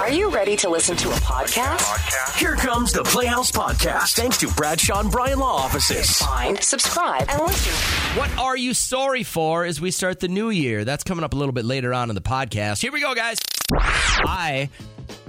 Are you ready to listen to a podcast? Here comes the Playhouse Podcast, thanks to Bradshaw and Bryan Law Offices. Find, subscribe, and listen. What are you sorry for as we start the new year? That's coming up a little bit later on in the podcast. Here we go, guys. I,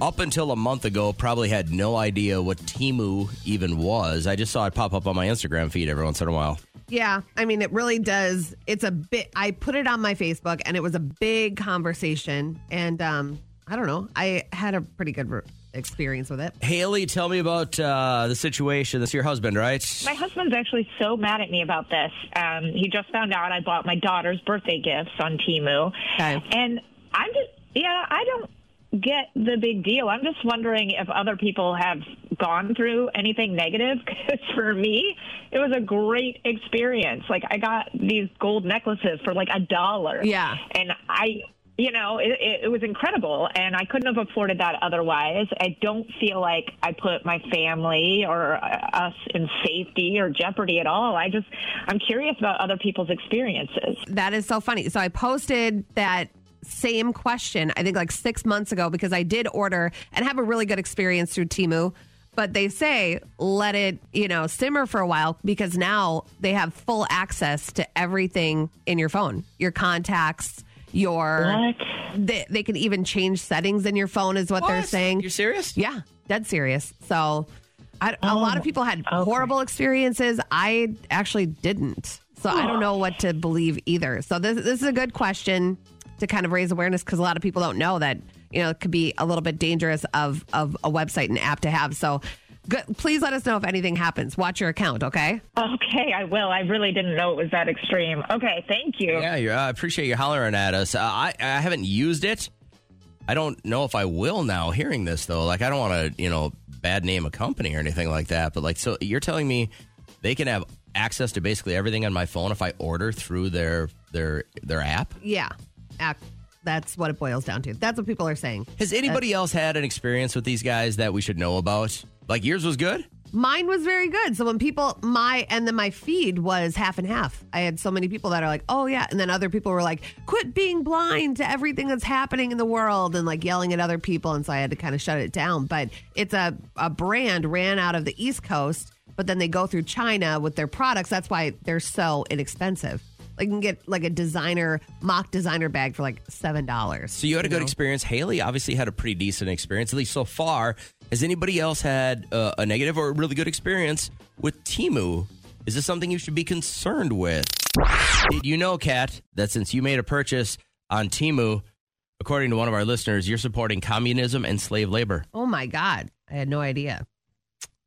up until a month ago, probably had no idea what Temu even was. I just saw it pop up on my Instagram feed every once in a while. Yeah, I mean, it really does. It's a bit. I put it on my Facebook, and it was a big conversation. And um, I don't know. I had a pretty good re- experience with it. Haley, tell me about uh, the situation. This is your husband, right? My husband's actually so mad at me about this. Um, he just found out I bought my daughter's birthday gifts on Temu. Okay. And I'm just, yeah, I don't get the big deal. I'm just wondering if other people have gone through anything negative. Because for me, it was a great experience. Like, I got these gold necklaces for like a dollar. Yeah. And I, you know, it, it, was incredible, and I couldn't have afforded that otherwise. I don't feel like I put my family or uh, us in safety or jeopardy at all. I just, I'm curious about other people's experiences. That is so funny. So I posted that same question, I think like six months ago, because I did order and have a really good experience through Temu. But they say let it, you know, simmer for a while because now they have full access to everything in your phone, your contacts, your. They, they can even change settings in your phone, is what, they're saying. You're serious? Yeah, dead serious. So, I, a lot of oh, people had horrible experiences. I actually didn't. So I don't know what to believe either. So this this is a good question to kind of raise awareness because a lot of people don't know that you know it could be a little bit dangerous of of a website and app to have. So. Good. Please let us know if anything happens. Watch your account, okay? Okay, I will. I really didn't know it was that extreme. Okay, thank you. Yeah, you're, I appreciate you hollering at us. Uh, I, I haven't used it. I don't know if I will now hearing this, though. Like, I don't want to, you know, bad name a company or anything like that. But, like, so you're telling me they can have access to basically everything on my phone if I order through their their their app? Yeah. Act. That's what it boils down to. That's what people are saying. Has anybody else had an experience with these guys that we should know about? Like, yours was good? Mine was very good. So when people my and then my feed was half and half. I had so many people that are like, "Oh yeah," and then other people were like, "Quit being blind to everything that's happening in the world," and like yelling at other people, and so I had to kind of shut it down. But it's a a brand ran out of the East Coast, but then they go through China with their products. That's why they're so inexpensive. You can get like a designer mock designer bag for like seven dollars. So you had a good experience. Haley obviously had a pretty decent experience, at least so far. Has anybody else had uh, a negative or a really good experience with Temu? Is this something you should be concerned with? Did you know, Kat, that since you made a purchase on Temu, according to one of our listeners, you're supporting communism and slave labor? Oh my god, I had no idea.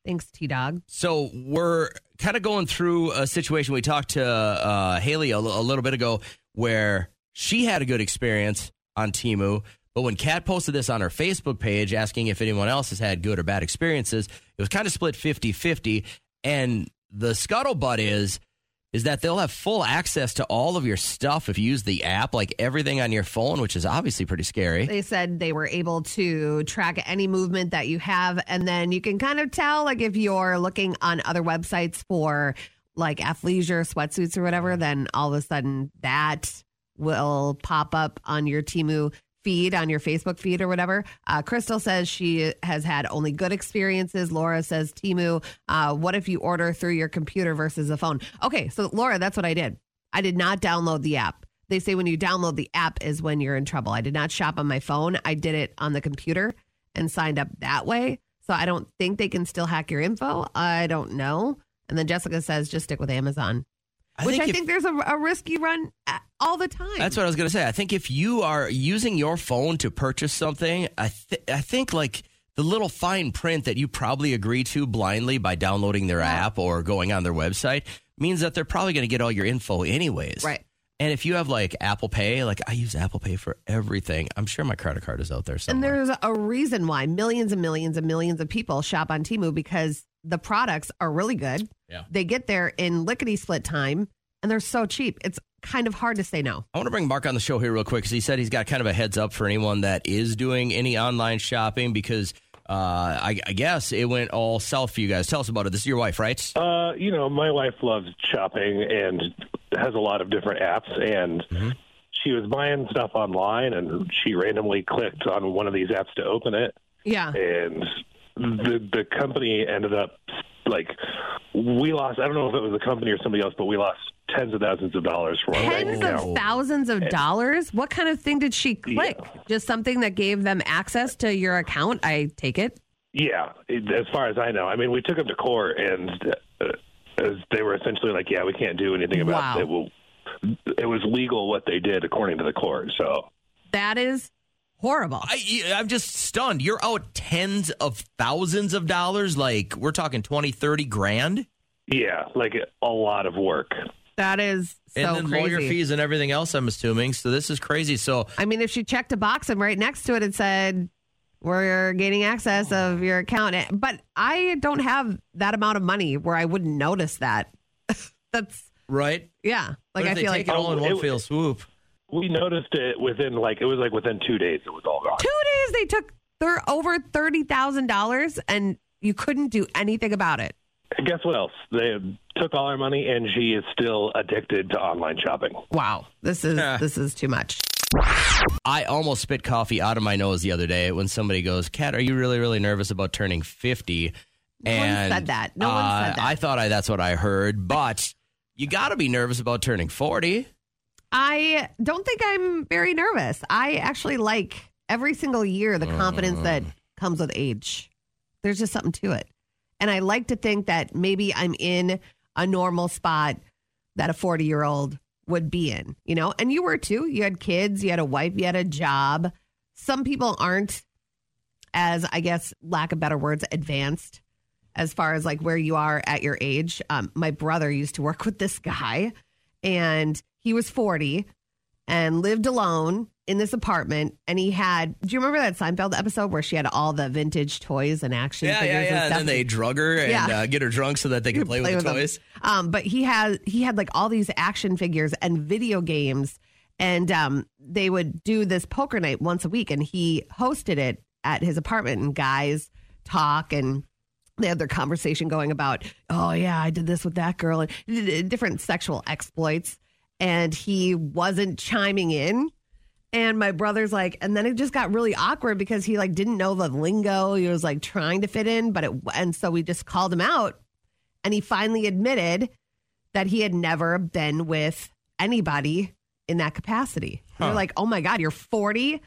Thanks, T Dog. So we're kind of going through a situation. We talked to uh, Haley a, l- a little bit ago where she had a good experience on Temu. But when Kat posted this on her Facebook page asking if anyone else has had good or bad experiences, it was kind of split 50 50. And the scuttlebutt is is that they'll have full access to all of your stuff if you use the app, like everything on your phone, which is obviously pretty scary. They said they were able to track any movement that you have. And then you can kind of tell, like, if you're looking on other websites for like athleisure sweatsuits or whatever, then all of a sudden that will pop up on your Temu feed, on your Facebook feed or whatever. Uh, Crystal says she has had only good experiences. Laura says, Temu, uh, what if you order through your computer versus a phone? Okay, so Laura, that's what I did. I did not download the app. They say when you download the app is when you're in trouble. I did not shop on my phone. I did it on the computer and signed up that way. So I don't think they can still hack your info. I don't know. And then Jessica says just stick with Amazon, I which think I if- think there's a, a risk you run uh, all the time. That's what I was going to say. I think if you are using your phone to purchase something, I, th- I think like the little fine print that you probably agree to blindly by downloading their app or going on their website means that they're probably going to get all your info anyways. Right. And if you have like Apple Pay, like I use Apple Pay for everything, I'm sure my credit card is out there somewhere. And there's a reason why millions and millions and millions of people shop on Temu because the products are really good. Yeah. They get there in lickety split time and they're so cheap. It's kind of hard to say no. I want to bring Mark on the show here real quick because he said he's got kind of a heads up for anyone that is doing any online shopping because uh, I, I guess it went all south for you guys. Tell us about it. This is your wife, right? Uh, you know, my wife loves shopping and has a lot of different apps, and she was buying stuff online, and she randomly clicked on one of these apps to open it, Yeah. and the the company ended up like we lost. I don't know if it was the company or somebody else, but we lost tens of thousands of dollars from our bank Tens account. of thousands of dollars? What kind of thing did she click? Just something that gave them access to your account? I take it. Yeah, as far as I know. I mean, we took them to court, and uh, as they were essentially like, "Yeah, we can't do anything about Wow. it." Well, it was legal what they did according to the court. So That is horrible. I, I'm just stunned. You're out tens of thousands of dollars. Like we're talking 20, 30 grand. yeah, like a lot of work. That is so and then crazy. lawyer fees and everything else, I'm assuming. So this is crazy. So I mean, if she checked a box and right next to it it said, we're gaining access of your account. But I don't have that amount of money where I wouldn't notice that. That's, right, yeah. Like, What if I they feel take like it all in Oh, one it- fell swoop. We noticed it within like it was like within two days. It was all gone. two days they took thir- over $30,000 and you couldn't do anything about it. And guess what else? They took all our money, and she is still addicted to online shopping. Wow. This is, Yeah. this is too much. I almost spit coffee out of my nose the other day when somebody goes, "Kat, are you really, really nervous about turning 50? No one said that. No one uh, said that. I thought I, that's what I heard, but you got to be nervous about turning 40. I don't think I'm very nervous. I actually like every single year the confidence that comes with age. There's just something to it. And I like to think that maybe I'm in a normal spot that a 40 year old would be in, you know? And you were too. You had kids, you had a wife, you had a job. Some people aren't as, I guess, lack of better words, advanced as far as like where you are at your age. Um, my brother used to work with this guy and he was 40 and lived alone in this apartment and he had do you remember that Seinfeld episode where she had all the vintage toys and action Yeah, figures yeah, and yeah. And stuff then they drug her and Yeah. uh, get her drunk so that they can play, with the them. toys. Um, but he had he had like all these action figures and video games, and um, they would do this poker night once a week, and he hosted it at his apartment, and guys talk and. They had their conversation going about, oh yeah, I did this with that girl and different sexual exploits, and he wasn't chiming in. And my brother's like, and then it just got really awkward because he like didn't know the lingo. He was like trying to fit in, but it, and so we just called him out and he finally admitted that he had never been with anybody in that capacity. We You're like, oh my God, you're 40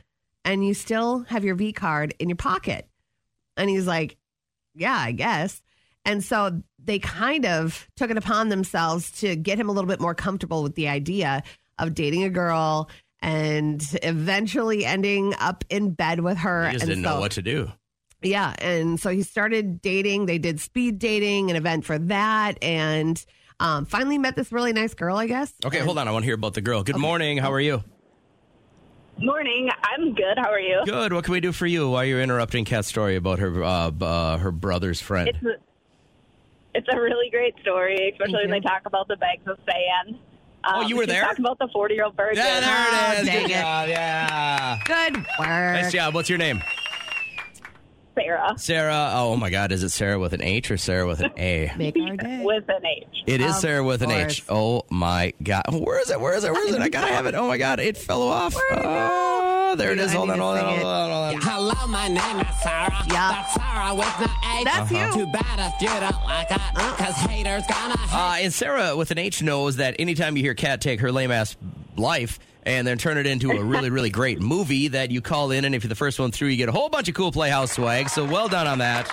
and you still have your V card in your pocket. And he's like, yeah, I guess. And so they kind of took it upon themselves to get him a little bit more comfortable with the idea of dating a girl and eventually ending up in bed with her. I just and didn't so- know what to do. yeah. And so he started dating. They did speed dating, an event for that. And um, finally met this really nice girl, I guess. Okay, And- hold on. I want to hear about the girl. Good morning. How are you? Morning. I'm good. How are you? Good. What can we do for you? Why are you interrupting Kat's story about her uh, uh, her brother's friend? It's a, it's a really great story, especially when they talk about the bags of sand. Oh, you um, were there? Talk about the 40 year old virgin. yeah, there it is. Oh, dang Good it. job. Yeah. Good work. Nice job. What's your name? Sarah Sarah. Oh, oh my God. Is it Sarah with an H or Sarah with an A? Make our day. with an H. It is Of Sarah with an H. Oh my God. Where is it? Where is it? Where is it? I gotta have it. Oh my God. It fell off. Oh, there it is. Dude, is. I Hold need on. to Hold on. Hold on. Hold on. Hello, my name is Sarah. Yeah. That's Sarah with no H. That's uh-huh. you. Too bad if you don't like it, because uh-huh. haters gonna uh, hate. Uh, and Sarah with an H knows that anytime you hear Kat take her lame ass life and then turn it into a really, really great movie, that you call in, and if you're the first one through, you get a whole bunch of cool Playhouse swag. So well done on that.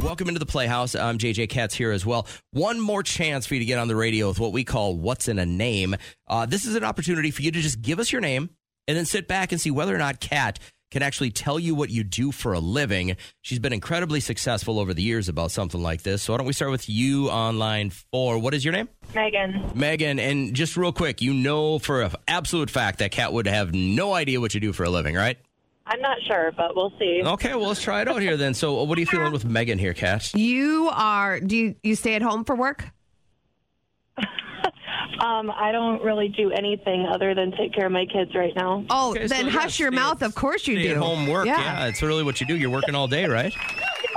Welcome into the Playhouse. I'm JJ Katz here as well. One more chance for you to get on the radio with what we call What's in a Name. Uh, this is an opportunity for you to just give us your name and then sit back and see whether or not Kat can actually tell you what you do for a living. She's been incredibly successful over the years about something like this. So why don't we start with you on line four? What is your name? Megan. Megan. And just real quick, you know for an absolute fact that Kat would have no idea what you do for a living, right? I'm not sure, but we'll see. Okay, well, let's try it out here then. So what are you feeling with Megan here, Kat? You are, do you, you stay at home for work? Um, I don't really do anything other than take care of my kids right now. Oh, Okay, then so, yeah, hush your stay- mouth. Of course you Stay do. at home work. Yeah. it's really what you do. You're working all day, right?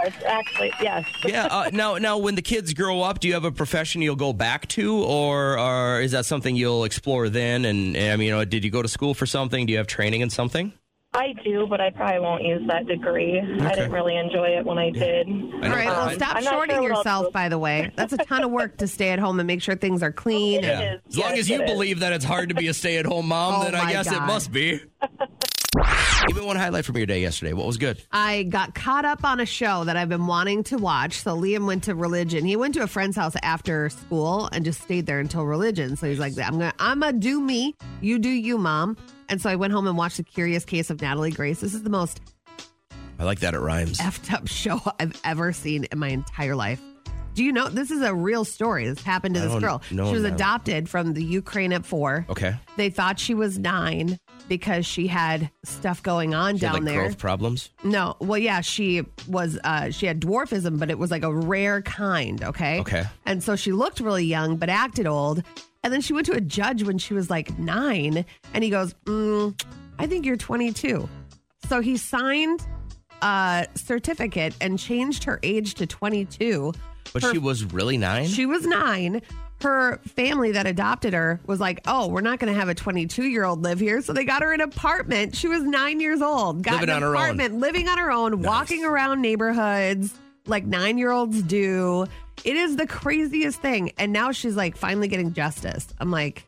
Yes, actually, yes. Yeah. Uh, now, now, when the kids grow up, do you have a profession you'll go back to, or, or is that something you'll explore then? And, and I mean, you know, did you go to school for something? Do you have training in something? I do, but I probably won't use that degree. I didn't really enjoy it when I did. I All well, Um, stop I'm shorting sure yourself, by the way. That's a ton of work to stay at home and make sure things are clean. It and- Yeah. As long Yes, as you it is. believe that it's hard to be a stay-at-home mom, Oh then I my guess it must be. Give me one highlight from your day yesterday. What was good? I got caught up on a show that I've been wanting to watch. So Liam went to religion. He went to a friend's house after school and just stayed there until religion. So he's like, I'm gonna I'm gonna do me. You do you, mom. And so I went home and watched the curious case of Natalie Grace. This is the most I like that it rhymes. effed up show I've ever seen in my entire life. Do you know this is a real story? This happened to I this don't girl. know She was that. adopted from the Ukraine at four. Okay. They thought she was nine because she had stuff going on She had, down like there. growth problems. No, well, yeah, she was. Uh, she had dwarfism, but it was like a rare kind. Okay. Okay. And so she looked really young, but acted old. And then she went to a judge when she was like nine, and he goes, mm, "I think you're 22." So he signed a certificate and changed her age to 22. But Her- she was really nine? She was nine. Her family that adopted her was like, "Oh, we're not going to have a 22 year old live here," so they got her an apartment. She was nine years old, got Living an on her own. apartment, living on her own, walking around neighborhoods like nine year olds do. It is the craziest thing, and now she's like finally getting justice. I'm like,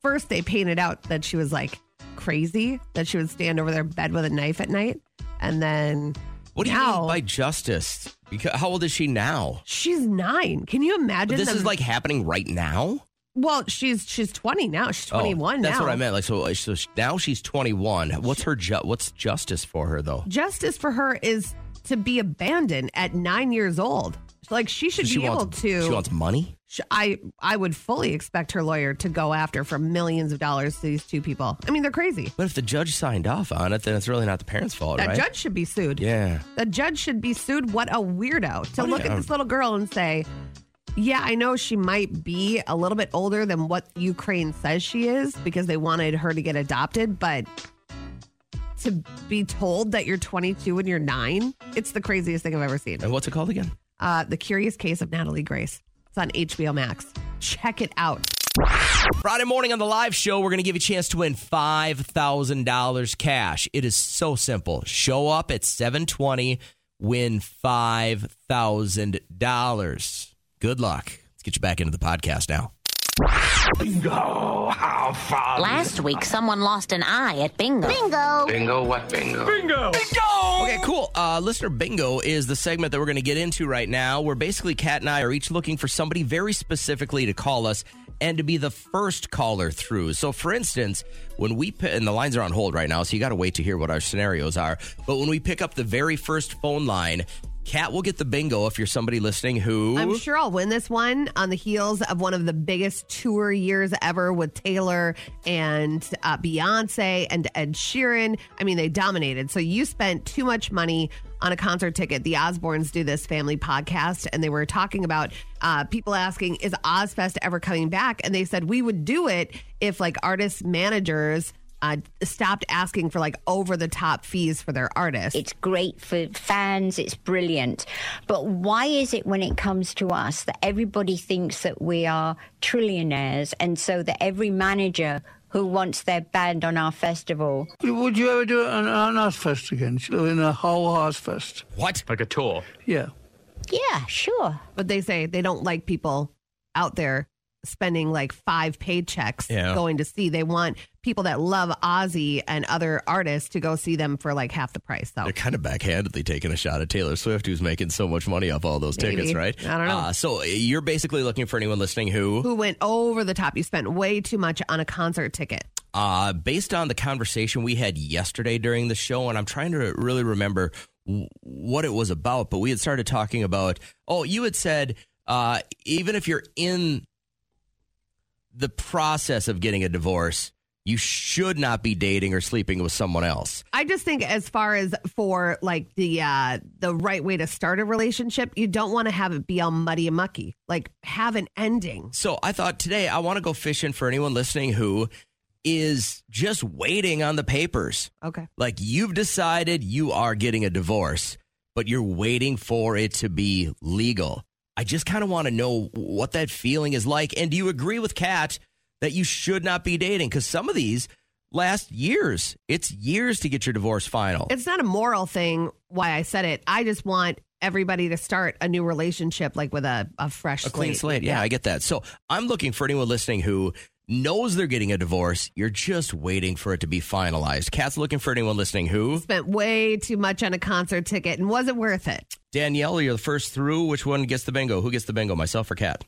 first they painted out that she was like crazy, that she would stand over their bed with a knife at night, and then what do you now, mean by justice? Because how old is she now? she's nine. Can you imagine? This them- is like happening right now? Well, she's she's 20 now. She's Oh, 21 That's now. what I meant. Like so, uh, so sh- now she's 21. What's her ju- what's justice for her though? Justice for her is to be abandoned at 9 years old. Like she should she be able to she wants money? sh- I I would fully expect her lawyer to go after for millions of dollars to these two people. I mean, they're crazy. But if the judge signed off on it, then it's really not the parents' fault, That right? judge should be sued. yeah. The judge should be sued. What a weirdo to Oh, look at this little girl and say, "Yeah, I know she might be a little bit older than what Ukraine says she is because they wanted her to get adopted, but to be told that you're 22 and you're 9, it's the craziest thing I've ever seen." And what's it called again? Uh, the Curious Case of Natalie Grace. It's on HBO Max. Check it out. Friday morning on the live show, we're going to give you a chance to win $5,000 cash. It is so simple. Show up at 720, win $5,000. Good luck. Let's get you back into the podcast now. Last week, someone lost an eye at bingo. Bingo. Bingo, what bingo? Bingo! Bingo! Okay, cool. Uh, listener bingo is the segment that we're going to get into right now, where basically Kat and I are each looking for somebody very specifically to call us and to be the first caller through. So, for instance, when we p- and the lines are on hold right now, so you got to wait to hear what our scenarios are. But when we pick up the very first phone line, Kat will get the bingo if you're somebody listening who. I'm sure I'll win this one on the heels of one of the biggest tour years ever with Taylor and uh, Beyonce and Ed Sheeran. I mean, they dominated. So you spent too much money on a concert ticket. The Osbournes do this family podcast, and they were talking about uh, people asking, "Is Ozzfest ever coming back?" And they said we would do it if like artists managers. Uh, stopped asking for like over the top fees for their artists. It's great for fans, it's brilliant. But why is it when it comes to us that everybody thinks that we are trillionaires and so that every manager who wants their band on our festival Would you ever do it on an Ozzfest again? In a whole Ozzfest? What? Like a tour? Yeah. Yeah, sure. But they say they don't like people out there spending like five paychecks Yeah. going to see. They want people that love Ozzy and other artists to go see them for like half the price. So They're kind of backhandedly taking a shot at Taylor Swift, who's making so much money off all those Maybe. tickets, right? I don't know. Uh, so you're basically looking for anyone listening who, who went over the top? You spent way too much on a concert ticket. uh, based on the conversation we had yesterday during the show, and I'm trying to really remember w- what it was about, but we had started talking about. Oh, you had said uh, even if you're in the process of getting a divorce, you should not be dating or sleeping with someone else. I just think as far as for like the uh the right way to start a relationship, you don't want to have it be all muddy and mucky. Like have an ending. So I thought today I want to go fishing for anyone listening who is just waiting on the papers. Okay. Like you've decided you are getting a divorce. but you're waiting for it to be legal. I just kind of want to know what that feeling is like. And do you agree with Kat that you should not be dating? Because some of these last years. It's years to get your divorce final. It's not a moral thing why I said it. I just want everybody to start a new relationship like with a, a fresh a clean slate. Yeah, I get that. So I'm looking for anyone listening who knows they're getting a divorce. You're just waiting for it to be finalized. Kat's looking for anyone listening who Spent way too much on a concert ticket and wasn't worth it. Danielle, you're the first through. Which one gets the bingo? Who gets the bingo? Myself or Kat?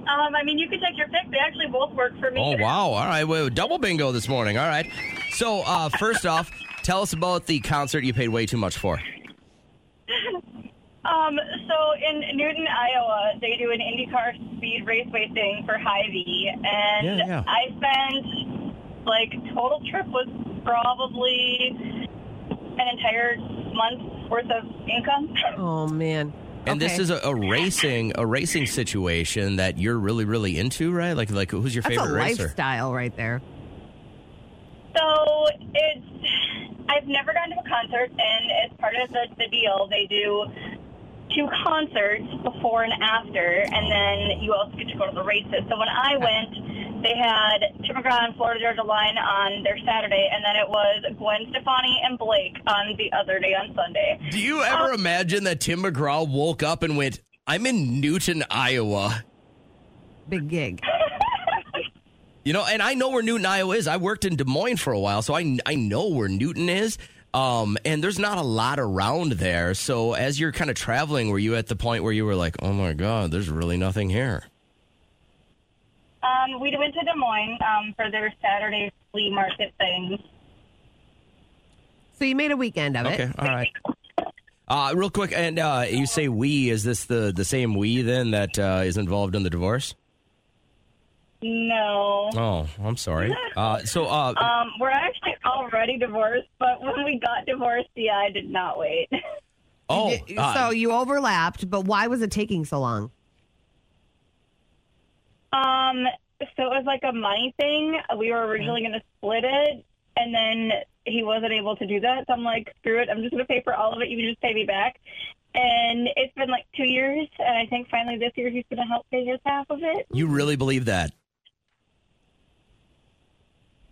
Um, I mean, you can take your pick. They actually both work for me. Oh wow! All right, well, double bingo this morning. All right. So uh, first off, tell us about the concert you paid way too much for. Um, so in Newton, Iowa, they do an IndyCar speed raceway thing for Hy-Vee, and Yeah, yeah. I spent like total trip was probably an entire month's worth of income. Oh man. And this is a, a racing a racing situation that you're really really into, right? Like like who's your That's favorite a racer? lifestyle right there. So it's I've never gone to a concert, and as part of the, the deal, they do two concerts before and after, and then you also get to go to the races. So when I went, they had Tim McGraw and Florida Georgia Line on their Saturday, and then it was Gwen Stefani and Blake on the other day on Sunday. Do you ever uh, imagine that Tim McGraw woke up and went, "I'm in Newton, Iowa." Big gig. You know, and I know where Newton, Iowa is. I worked in Des Moines for a while, so I I know where Newton is. Um, and there's not a lot around there. So as you're kind of traveling, were you at the point where you were like, "Oh my God, there's really nothing here"? Um, we went to Des Moines um, for their Saturday flea market thing. So you made a weekend of it. Okay, all right. Uh, real quick, and uh, you say we. Is this the the same we then that uh, is involved in the divorce? No. Oh, I'm sorry. Uh, so uh, Um, we're actually already divorced, but when we got divorced, yeah, I did not wait. oh, uh, so you overlapped, but why was it taking so long? Um, so it was like a money thing. We were originally going to split it, and then he wasn't able to do that. So I'm like, screw it. I'm just going to pay for all of it. You can just pay me back. And it's been like two years, and I think finally this year he's going to help pay his half of it. you really believe that?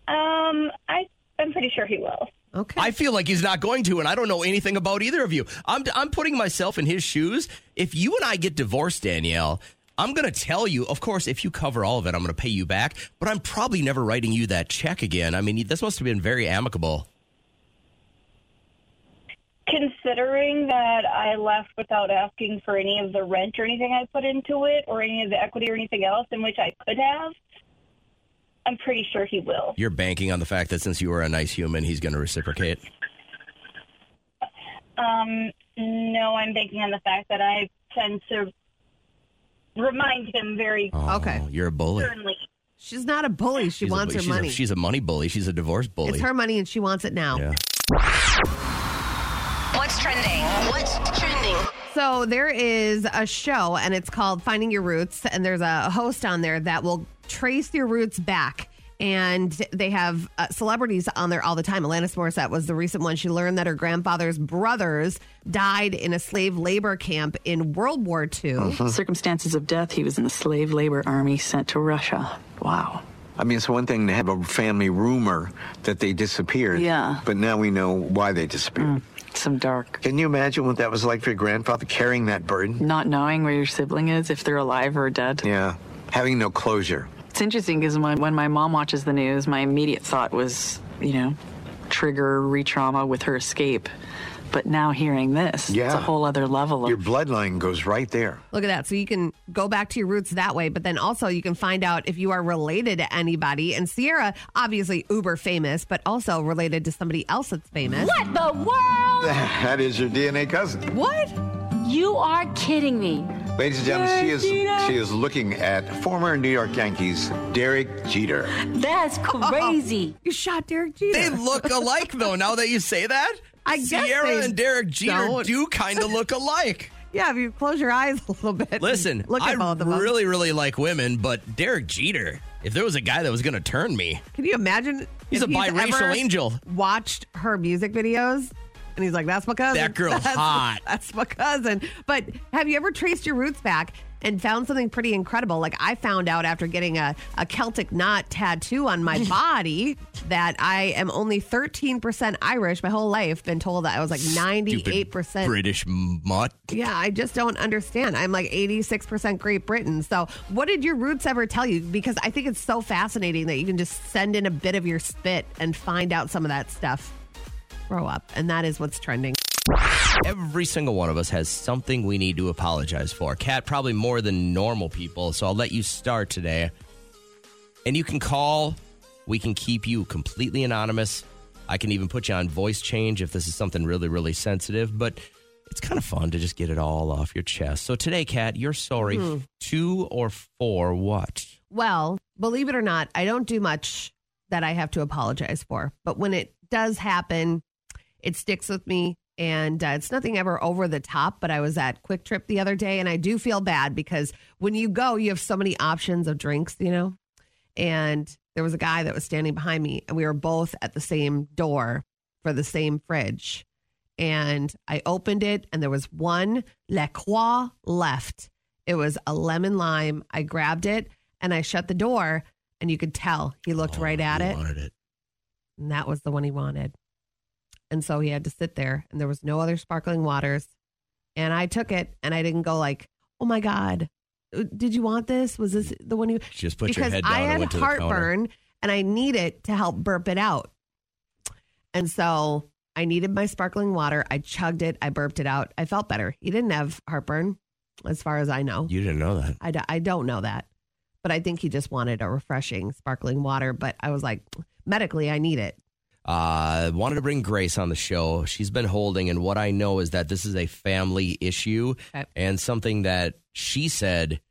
Um, I I'm pretty sure he will. Okay. I feel like he's not going to, and I don't know anything about either of you. I'm I'm putting myself in his shoes. If you and I get divorced, Danielle. I'm going to tell you, of course, if you cover all of it, I'm going to pay you back, but I'm probably never writing you that check again. I mean, this must have been very amicable. Considering that I left without asking for any of the rent or anything I put into it, or any of the equity or anything else in which I could have, I'm pretty sure he will. You're banking on the fact that since you are a nice human, he's going to reciprocate. Um, no, I'm banking on the fact that I tend to remind him very Oh, Okay. You're a bully. sternly. She's not a bully. She She's a- wants her she's a- money. she's a money bully. She's a divorce bully. it's her money and she wants it now. Yeah. What's trending? What's trending? So there is a show and it's called Finding Your Roots and there's a host on there that will trace your roots back. And they have uh, celebrities on there all the time. Alanis Morissette was the recent one. She learned that her grandfather's brothers died in a slave labor camp in World War II. Circumstances of death, he was in the slave labor army sent to Russia. Wow. I mean, it's one thing to have a family rumor that they disappeared. Yeah. But now we know why they disappeared. Some dark. Can you imagine what that was like for your grandfather carrying that burden? Not knowing where your sibling is, if they're alive or dead. Yeah. Having no closure. It's interesting because when, when my mom watches the news, my immediate thought was, you know, trigger re trauma with her escape. But now hearing this, yeah. it's a whole other level of Your bloodline goes right there. Look at that. So you can go back to your roots that way, but then also you can find out if you are related to anybody. And Sierra, obviously uber famous, but also related to somebody else that's famous. What the world? That is your DNA cousin. What? You are kidding me. Ladies and gentlemen, she is she is looking at former New York Yankees Derek Jeter. That's crazy. You shot Derek Jeter. They look alike, though. Now that you say that, I guess Sierra they and Derek Jeter don't. do kind of look alike. Yeah, if you close your eyes a little bit. Listen, look at I both of them. really, really like women, but Derek Jeter, if there was a guy that was going to turn me, Can you imagine? He's if a biracial ever angel. Watched her music videos. And he's like, that's my cousin. That girl's That's- hot. That's my cousin. But have you ever traced your roots back and found something pretty incredible? Like I found out after getting a, a Celtic knot tattoo on my body that I am only 13% Irish my whole life. Been told that I was like 98%. British mutt. Yeah, I just don't understand. I'm like 86% Great Britain. So, what did your roots ever tell you? Because I think it's so fascinating that you can just send in a bit of your spit and find out some of that stuff. Grow up. And that is what's trending. Every single one of us has something we need to apologize for. Kat, probably more than normal people. So I'll let you start today. And you can call. We can keep you completely anonymous. I can even put you on voice change if this is something really, really sensitive. But it's kind of fun to just get it all off your chest. So today, Kat, you're sorry. Hmm. Two or four what? Well, believe it or not, I don't do much that I have to apologize for. But when it does happen, it sticks with me. And uh, it's nothing ever over the top. But I was at QuikTrip the other day and I do feel bad because when you go, you have so many options of drinks, you know? And there was a guy that was standing behind me and we were both at the same door for the same fridge. And I opened it and there was one La Croix left. It was a lemon lime. I grabbed it and I shut the door and you could tell he looked right at it. it. And that was the one he wanted. And so he had to sit there and there was no other sparkling waters. And I took it and I didn't go like, "Oh my god, uh, did you want this? Was this the one you Just put your because head down I and had to heartburn and I need it to help burp it out. And so I needed my sparkling water. I chugged it. I burped it out. I felt better. He didn't have heartburn, as far as I know. You didn't know that. I, d- I don't know that. But I think he just wanted a refreshing sparkling water. But I was like, medically, I need it. Uh, wanted to bring Grace on the show. She's been holding, and what I know is that this is a family issue Okay. and something that she said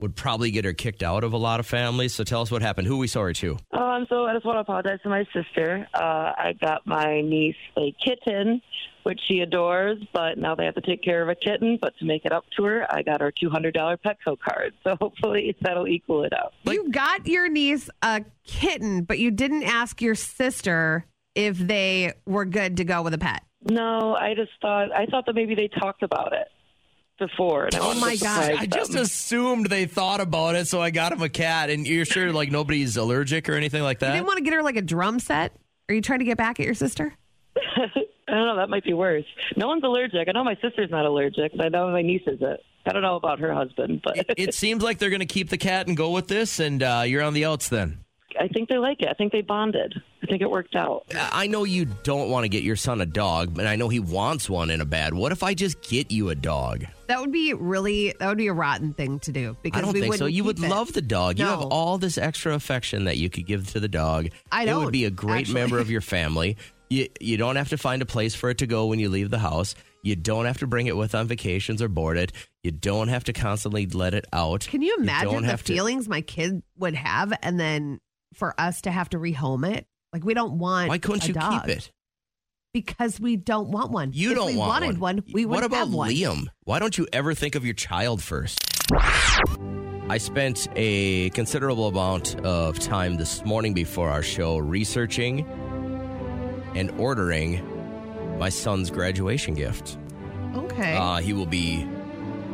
would probably get her kicked out of a lot of families. So tell us what happened. Who are we sorry to? Um, so I just want to apologize to my sister. Uh, I got my niece a kitten, which she adores, but now they have to take care of a kitten. But to make it up to her, I got her two hundred dollar Petco card. So hopefully that'll equal it out. you got your niece a kitten, but you didn't ask your sister if they were good to go with a pet. No, I just thought I thought that maybe they talked about it before. And I Oh my to god! surprise I just them. assumed they thought about it, so I got him a cat. And you're sure like nobody's allergic or anything like that? You didn't want to get her like a drum set? Are you trying to get back at your sister? I don't know. That might be worse. No one's allergic. I know my sister's not allergic, but I know my niece is it. I don't know about her husband, but it seems like they're going to keep the cat and go with this, and uh, you're on the outs then. I think they like it. I think they bonded. I think it worked out. I know you don't want to get your son a dog, but I know he wants one in a bad. What if I just get you a dog? That would be really that would be a rotten thing to do because I don't we think so. You would it. love the dog. You have all this extra affection that you could give to the dog. I It don't, would be a great actually. member of your family. You you don't have to find a place for it to go when you leave the house. You don't have to bring it with on vacations or board it. You don't have to constantly let it out. Can you imagine don't the have to- feelings my kid would have, and then for us to have to rehome it? Like we don't want. Why couldn't you dog. keep it? Because we don't want one. You if don't we want wanted one. we would have one. What about one. Liam? Why don't you ever think of your child first? I spent a considerable amount of time this morning before our show researching and ordering my son's graduation gift. Okay. Uh, he will be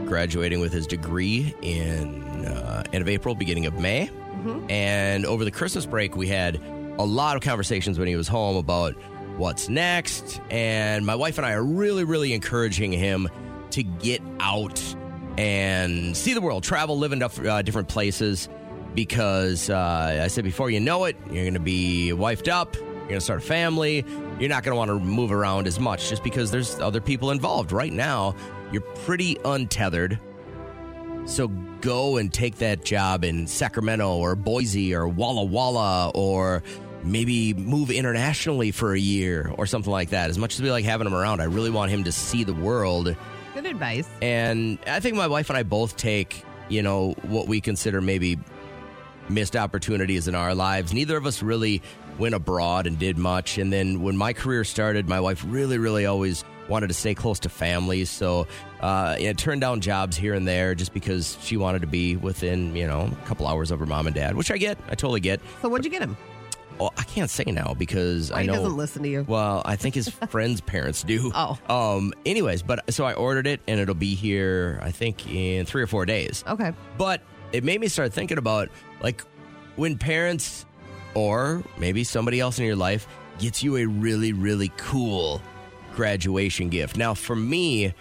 graduating with his degree in uh, end of April, beginning of May. Mhm. And over the Christmas break, we had a lot of conversations when he was home about what's next. And my wife and I are really, really encouraging him to get out and see the world, travel, live in uh, different places. Because uh, I said before you know it, you're going to be wifed up, you're going to start a family, you're not going to want to move around as much just because there's other people involved. Right now, you're pretty untethered. So go and take that job in Sacramento or Boise or Walla Walla or maybe move internationally for a year or something like that. As much as we like having him around, I really want him to see the world. Good advice. And I think my wife and I both take, you know, what we consider maybe missed opportunities in our lives. Neither of us really went abroad and did much. And then when my career started, my wife really, really always wanted to stay close to families. So, uh, yeah, turned down jobs here and there just because she wanted to be within, you know, a couple hours of her mom and dad, which I get. I totally get. So what'd you get him? Oh, I can't say now because Why I he know doesn't listen to you. Well, I think his friends' parents do. Oh. Um. Anyways, but so I ordered it, and it'll be here. I think in three or four days. Okay. But it made me start thinking about like when parents or maybe somebody else in your life gets you a really, really cool graduation gift. Now, for me,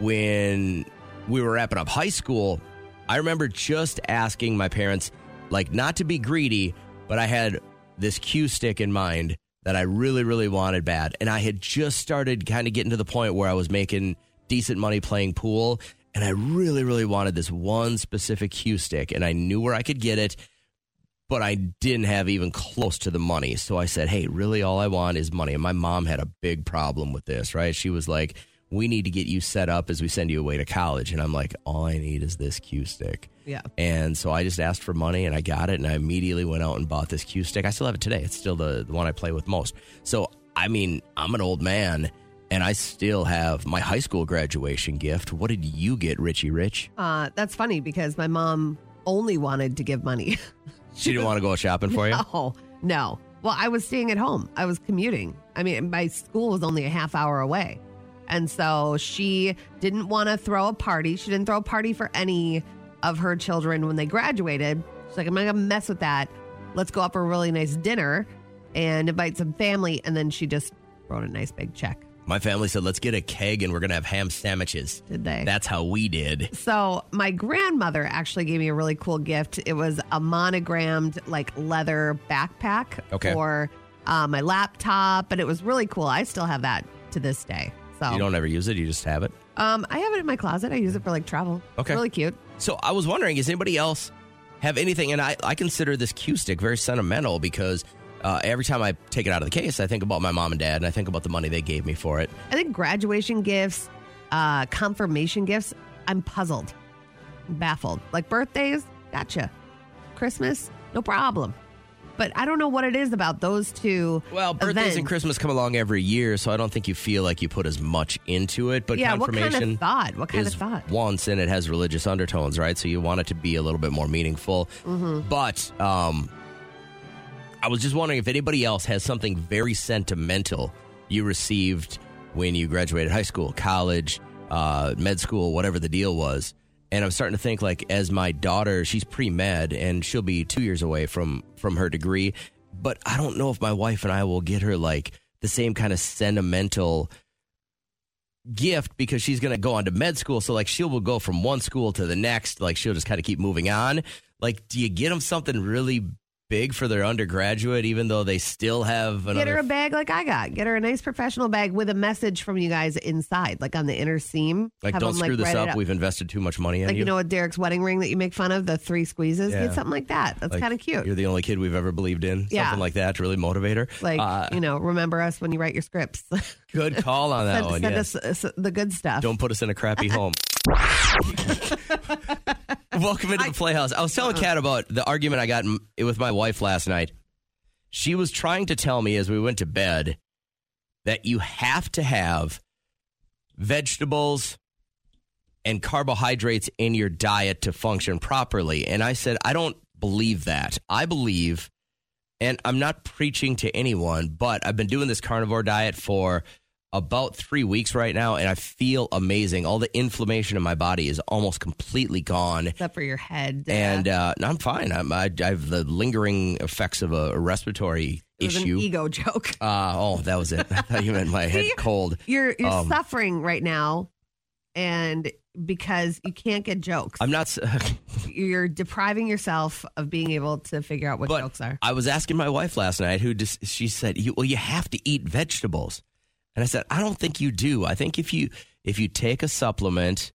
when we were wrapping up high school, I remember just asking my parents, like, not to be greedy, but I had this cue stick in mind that I really, really wanted bad. And I had just started kind of getting to the point where I was making decent money playing pool. And I really, really wanted this one specific cue stick. And I knew where I could get it, but I didn't have even close to the money. So I said, hey, really, all I want is money. And my mom had a big problem with this, right? She was like, we need to get you set up as we send you away to college. And I'm like, all I need is this cue stick. Yeah. And so I just asked for money and I got it and I immediately went out and bought this cue stick. I still have it today. It's still the, the one I play with most. So, I mean, I'm an old man and I still have my high school graduation gift. What did you get, Richie Rich? Uh, that's funny because my mom only wanted to give money. She didn't want to go shopping for you? No, no. Well, I was staying at home. I was commuting. I mean, my school was only a half hour away. And so she didn't want to throw a party. She didn't throw a party for any of her children when they graduated. She's like, I'm not going to mess with that. Let's go out for a really nice dinner and invite some family. And then she just wrote a nice big check. My family said, let's get a keg and we're going to have ham sandwiches. Did they? That's how we did. So my grandmother actually gave me a really cool gift. It was a monogrammed like leather backpack Okay. for uh, my laptop, and it was really cool. I still have that to this day. So You don't ever use it, you just have it. um, I have it in my closet. I use it for like travel. Okay. really cute. So I was wondering, does anybody else have anything? And I, I consider this cue stick very sentimental because uh, every time I take it out of the case, I think about my mom and dad and I think about the money they gave me for it. I think graduation gifts, uh, confirmation gifts. I'm puzzled, baffled. Like birthdays, gotcha. Christmas, no problem. But I don't know what it is about those two. Well, birthdays events. and Christmas come along every year, so I don't think you feel like you put as much into it. But yeah, what kind confirmation of thought? What kind of thought? once and it has religious undertones, right? So you want it to be a little bit more meaningful. Mhm. But um, I was just wondering if anybody else has something very sentimental you received when you graduated high school, college, uh, med school, whatever the deal was. And I'm starting to think like as my daughter, she's pre med and she'll be two years away from from her degree. But I don't know if my wife and I will get her like the same kind of sentimental gift because she's going to go on to med school. So like she will go from one school to the next. Like she'll just kind of keep moving on. Like, do you get them something really big for their undergraduate, even though they still have another? Get her a bag like I got. Get her a nice professional bag with a message from you guys inside, like on the inner seam. like, Have don't them, screw this write it up. We've invested too much money in it. like you. you know, a Derek's wedding ring that you make fun of, the three squeezes. Yeah. Get something like that. That's Like, kind of cute. You're the only kid we've ever believed in. Yeah. Something like that to really motivate her. Like Uh, you know, remember us when you write your scripts. good call on that send one. send yes. us uh, the good stuff. Don't put us in a crappy home. Welcome into the Playhouse. I was telling Uh-uh. Kat about the argument I got in, with my wife last night. She was trying to tell me as we went to bed that you have to have vegetables and carbohydrates in your diet to function properly. And I said, I don't believe that. I believe, and I'm not preaching to anyone, but I've been doing this carnivore diet for about three weeks right now, and I feel amazing. All the inflammation in my body is almost completely gone. Except for your head. And uh, no, I'm fine. I'm, I, I have the lingering effects of a respiratory issue. an ego joke. Uh, oh, that was it. I thought you meant my head cold. You're you're Um, suffering right now, and because you can't get jokes, I'm not. you're depriving yourself of being able to figure out what jokes are. I was asking my wife last night, who just, she said, you, "Well, you have to eat vegetables," and I said, "I don't think you do. I think if you if you take a supplement."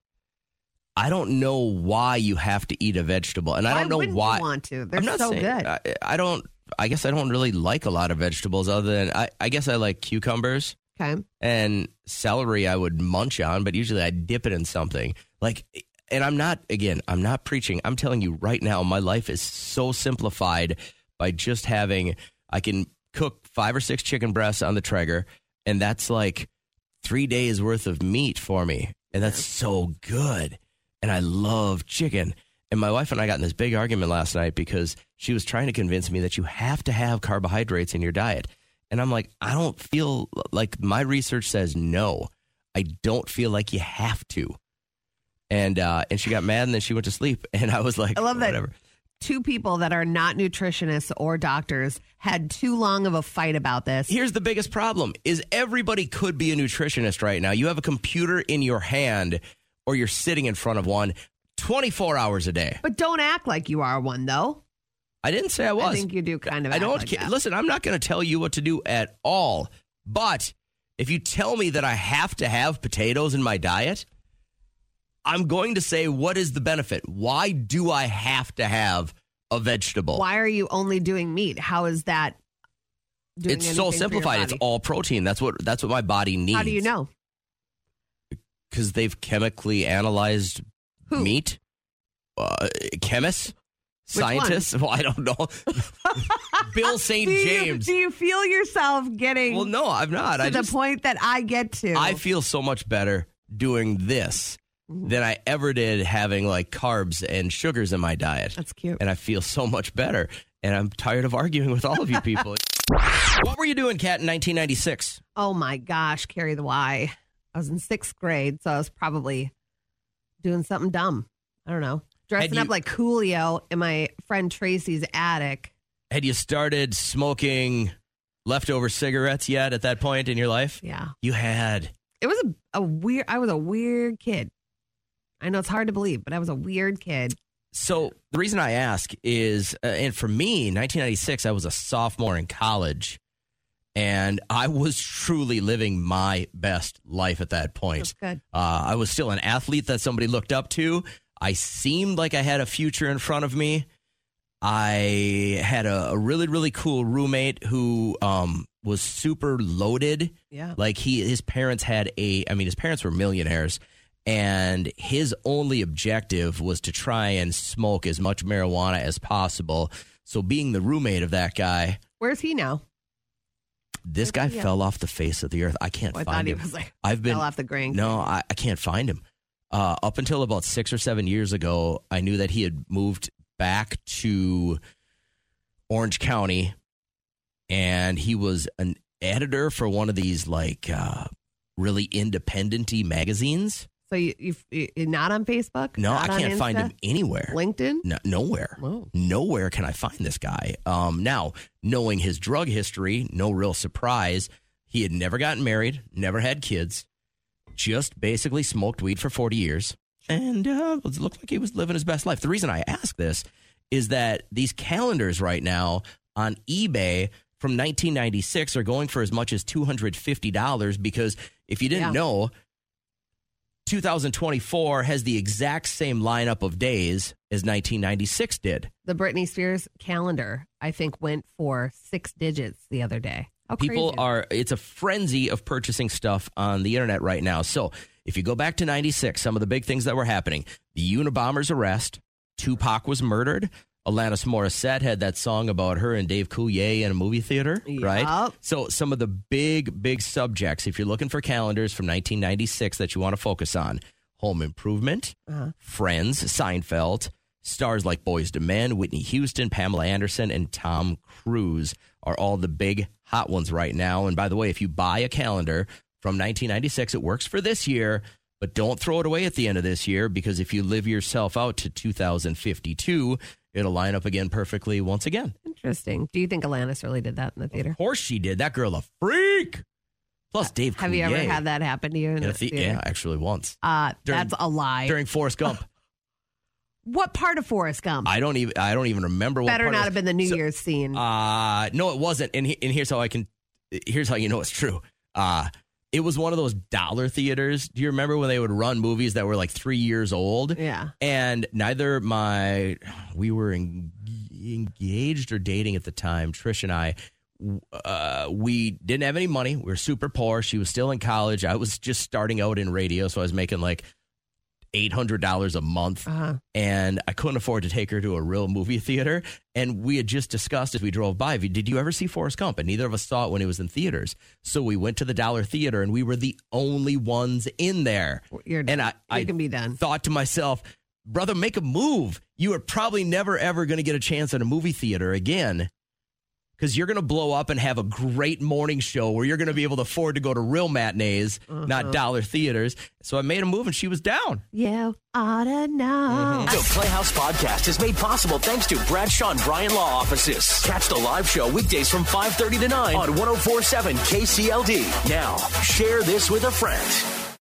I don't know why you have to eat a vegetable, and I don't know wouldn't you why. want to? They're I'm not so saying- good. I, I don't. I guess I don't really like a lot of vegetables, other than I, I guess I like cucumbers Okay. and celery. I would munch on, but usually I dip it in something. Like, and I'm not again. I'm not preaching. I'm telling you right now, my life is so simplified by just having. I can cook five or six chicken breasts on the Traeger, and that's like three days worth of meat for me, and that's so good. And I love chicken. And my wife and I got in this big argument last night because she was trying to convince me that you have to have carbohydrates in your diet. And I'm like, I don't feel like my research says no. I don't feel like you have to. And uh, and she got mad and then she went to sleep. And I was like, I love that whatever. Two people that are not nutritionists or doctors had too long of a fight about this. Here's the biggest problem is everybody could be a nutritionist right now. You have a computer in your hand or you're sitting in front of one 24 hours a day. But don't act like you are one, though. I didn't say I was. I think you do kind of. I act don't like listen. I'm not going to tell you what to do at all. But if you tell me that I have to have potatoes in my diet, I'm going to say, what is the benefit? Why do I have to have a vegetable? Why are you only doing meat? How is that? Doing it's so anything for your simplified. It's all protein. That's what that's what my body needs. How do you know? Because they've chemically analyzed meat. Uh, chemists, Which one? scientists. Well, I don't know. Bill St. James. do you feel yourself getting? Well, no, I'm not. To I the just point that I get to. I feel so much better doing this. Than I ever did having like carbs and sugars in my diet. That's cute. And I feel so much better. And I'm tired of arguing with all of you people. what were you doing, Kat, in 1996? Oh my gosh, carry the Y. I was in sixth grade, so I was probably doing something dumb. I don't know. Dressing you- up like Coolio in my friend Tracy's attic. Had you started smoking leftover cigarettes yet at that point in your life? Yeah. You had. It was a, a weird, I was a weird kid. I know it's hard to believe, but I was a weird kid. So the reason I ask is, uh, and for me, 1996, I was a sophomore in college, and I was truly living my best life at that point. That's good. Uh, I was still an athlete that somebody looked up to. I seemed like I had a future in front of me. I had a, a really, really cool roommate who um, was super loaded. Yeah. Like he, his parents had a, I mean, his parents were millionaires, and his only objective was to try and smoke as much marijuana as possible. So, being the roommate of that guy, Where's he now? this guy he fell off the face of the earth. I can't Oh, I find thought he him. was like I've been fell off the Grand No, I, I can't find him. Uh, up until about six or seven years ago, I knew that he had moved back to Orange County, and he was an editor for one of these like uh, really independent-y magazines. So you, you you're not on Facebook? No, I can't find him anywhere. LinkedIn? No, nowhere. Nowhere can I find this guy. Um, now, knowing his drug history, no real surprise. He had never gotten married, never had kids, just basically smoked weed for 40 years, and uh, it looked like he was living his best life. The reason I ask this is that these calendars right now on eBay from 1996 are going for as much as $250 because if you didn't Yeah. know, 2024 has the exact same lineup of days as 1996 did. The Britney Spears calendar, I think, went for six digits the other day. How People crazy. are, it's a frenzy of purchasing stuff on the internet right now. So if you go back to 96, some of the big things that were happening the Unabomber's arrest, Tupac was murdered. Alanis Morissette had that song about her and Dave Coulier in a movie theater, right? So some of the big, big subjects, if you're looking for calendars from 1996 that you want to focus on, Home Improvement, Uh-huh. Friends, Seinfeld, stars like Boyz II Men, Whitney Houston, Pamela Anderson, and Tom Cruise are all the big hot ones right now. And by the way, if you buy a calendar from 1996, it works for this year, but don't throw it away at the end of this year because if you live yourself out to 2052, it'll line up again perfectly once again. Interesting. Do you think Alanis really did that in the theater? Of course she did. That girl a freak. Plus Dave Have you ever had that happen to you in in the the- theater? yeah, actually once. Uh, During- that's a lie. During Forrest Gump. what part of Forrest Gump? I don't even I don't even remember what Better not have been the New So- Year's scene. Uh no, it wasn't. And he, and here's how I can. Here's how you know it's true. Uh it was one of those dollar theaters. Do you remember when they would run movies that were like three years old? Yeah. And neither my we were en- engaged or dating at the time. Trish and I. Uh, we didn't have any money. We were super poor. She was still in college. I was just starting out in radio, so I was making like eight hundred dollars a month Uh-huh. and I couldn't afford to take her to a real movie theater. And we had just discussed as we drove by, did you ever see Forrest Gump? And neither of us saw it when it was in theaters. So we went to the Dollar Theater and we were the only ones in there. You're and I, I can be done. thought to myself, brother, make a move. You are probably never ever going to get a chance at a movie theater again because you're going to blow up and have a great morning show where you're going to be able to afford to go to real matinees, not uh-huh. dollar theaters. So I made a move and she was down. You ought to know. The Playhouse Podcast is made possible thanks to Bradshaw and Bryan Law Offices. Catch the live show weekdays from 5.30 to 9 on 1047 KCLD. Now, share this with a friend.